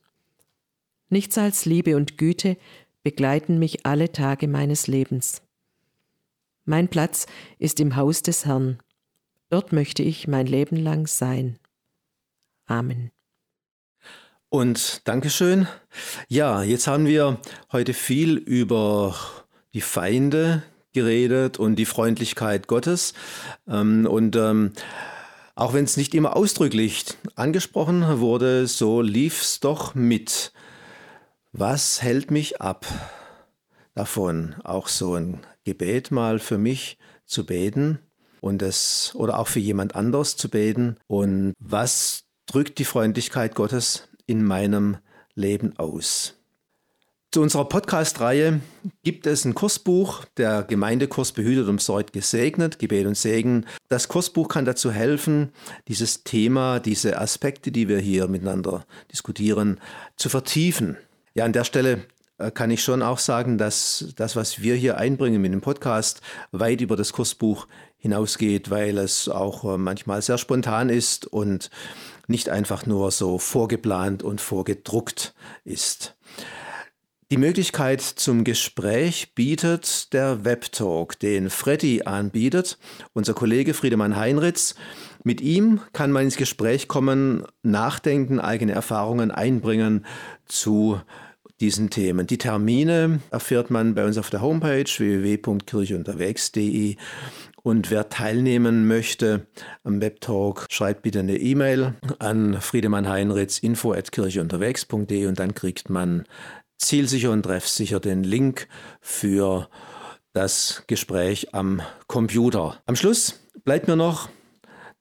Nichts als Liebe und Güte begleiten mich alle Tage meines Lebens. Mein Platz ist im Haus des Herrn. Dort möchte ich mein Leben lang sein. Amen. Und Dankeschön. Ja, jetzt haben wir heute viel über die Feinde geredet und die Freundlichkeit Gottes. Ähm, und ähm, auch wenn es nicht immer ausdrücklich angesprochen wurde, so lief es doch mit. Was hält mich ab davon, auch so ein Gebet mal für mich zu beten und es oder auch für jemand anders zu beten? Und was drückt die Freundlichkeit Gottes in meinem Leben aus? Zu unserer Podcast-Reihe gibt es ein Kursbuch, der Gemeindekurs Behütet und Sorgt gesegnet, Gebet und Segen. Das Kursbuch kann dazu helfen, dieses Thema, diese Aspekte, die wir hier miteinander diskutieren, zu vertiefen. Ja, an der Stelle äh, kann ich schon auch sagen, dass das, was wir hier einbringen mit dem Podcast, weit über das Kursbuch hinausgeht, weil es auch äh, manchmal sehr spontan ist und nicht einfach nur so vorgeplant und vorgedruckt ist. Die Möglichkeit zum Gespräch bietet der Webtalk, den Freddy anbietet, unser Kollege Friedemann Heinritz. Mit ihm kann man ins Gespräch kommen, nachdenken, eigene Erfahrungen einbringen zu diesen Themen. Die Termine erfährt man bei uns auf der Homepage www.kircheunterwegs.de und wer teilnehmen möchte am Webtalk, schreibt bitte eine E-Mail an Friedemann Heinritz info at kircheunterwegs.de und dann kriegt man zielsicher und treffsicher den Link für das Gespräch am Computer. Am Schluss bleibt mir noch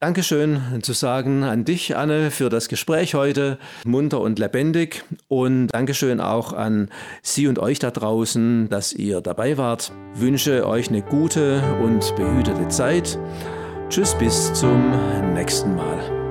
Dankeschön zu sagen an dich, Anne, für das Gespräch heute. Munter und lebendig. Und Dankeschön auch an Sie und euch da draußen, dass ihr dabei wart. wünsche euch eine gute und behütete Zeit. Tschüss, bis zum nächsten Mal.